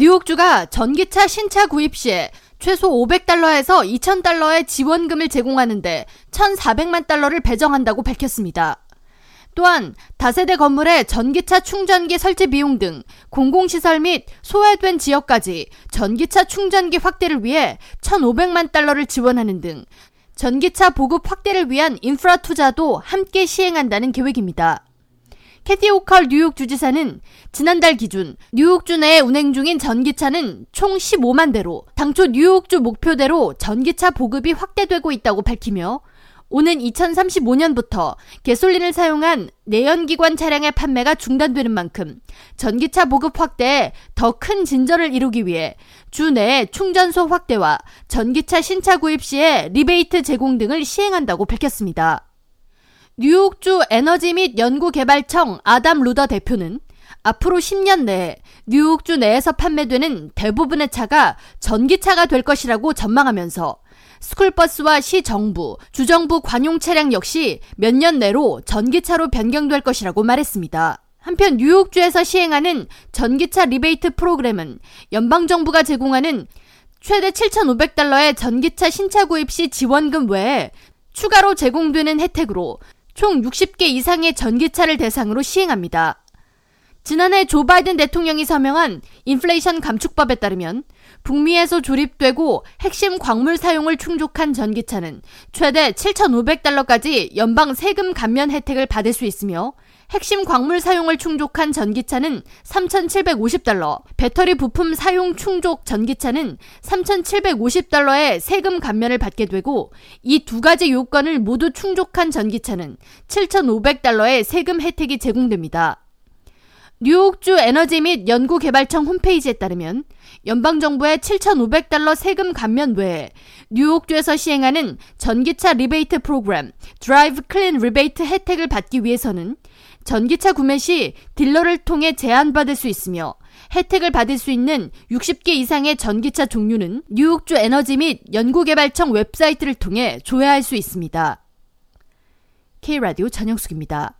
뉴욕주가 전기차 신차 구입 시에 최소 500달러에서 2,000달러의 지원금을 제공하는데 1,400만 달러를 배정한다고 밝혔습니다. 또한 다세대 건물의 전기차 충전기 설치 비용 등 공공시설 및 소외된 지역까지 전기차 충전기 확대를 위해 1,500만 달러를 지원하는 등 전기차 보급 확대를 위한 인프라 투자도 함께 시행한다는 계획입니다. 캐시 호컬 뉴욕 주지사는 지난달 기준 뉴욕주 내에 운행 중인 전기차는 총 15만 대로 당초 뉴욕주 목표대로 전기차 보급이 확대되고 있다고 밝히며 오는 2035년부터 gasoline을 사용한 내연기관 차량의 판매가 중단되는 만큼 전기차 보급 확대에 더 큰 진전을 이루기 위해 주 내에 충전소 확대와 전기차 신차 구입 시에 리베이트 제공 등을 시행한다고 밝혔습니다. 뉴욕주 에너지 및 연구개발청 아담 루더 대표는 앞으로 10년 내에 뉴욕주 내에서 판매되는 대부분의 차가 전기차가 될 것이라고 전망하면서 스쿨버스와 시 정부, 주정부 관용 차량 역시 몇 년 내로 전기차로 변경될 것이라고 말했습니다. 한편 뉴욕주에서 시행하는 전기차 리베이트 프로그램은 연방정부가 제공하는 최대 7,500달러의 전기차 신차 구입 시 지원금 외에 추가로 제공되는 혜택으로 총 60개 이상의 전기차를 대상으로 시행합니다. 지난해 조 바이든 대통령이 서명한 인플레이션 감축법에 따르면 북미에서 조립되고 핵심 광물 사용을 충족한 전기차는 최대 7,500달러까지 연방 세금 감면 혜택을 받을 수 있으며 핵심 광물 사용을 충족한 전기차는 3,750달러, 배터리 부품 사용 충족 전기차는 3,750달러의 세금 감면을 받게 되고 이 두 가지 요건을 모두 충족한 전기차는 7,500달러의 세금 혜택이 제공됩니다. 뉴욕주 에너지 및 연구개발청 홈페이지에 따르면 연방정부의 7,500달러 세금 감면 외에 뉴욕주에서 시행하는 전기차 리베이트 프로그램 Drive Clean Rebate 혜택을 받기 위해서는 전기차 구매 시 딜러를 통해 제공받을 수 있으며 혜택을 받을 수 있는 60개 이상의 전기차 종류는 뉴욕주 에너지 및 연구개발청 웹사이트를 통해 조회할 수 있습니다. K라디오 전영숙입니다.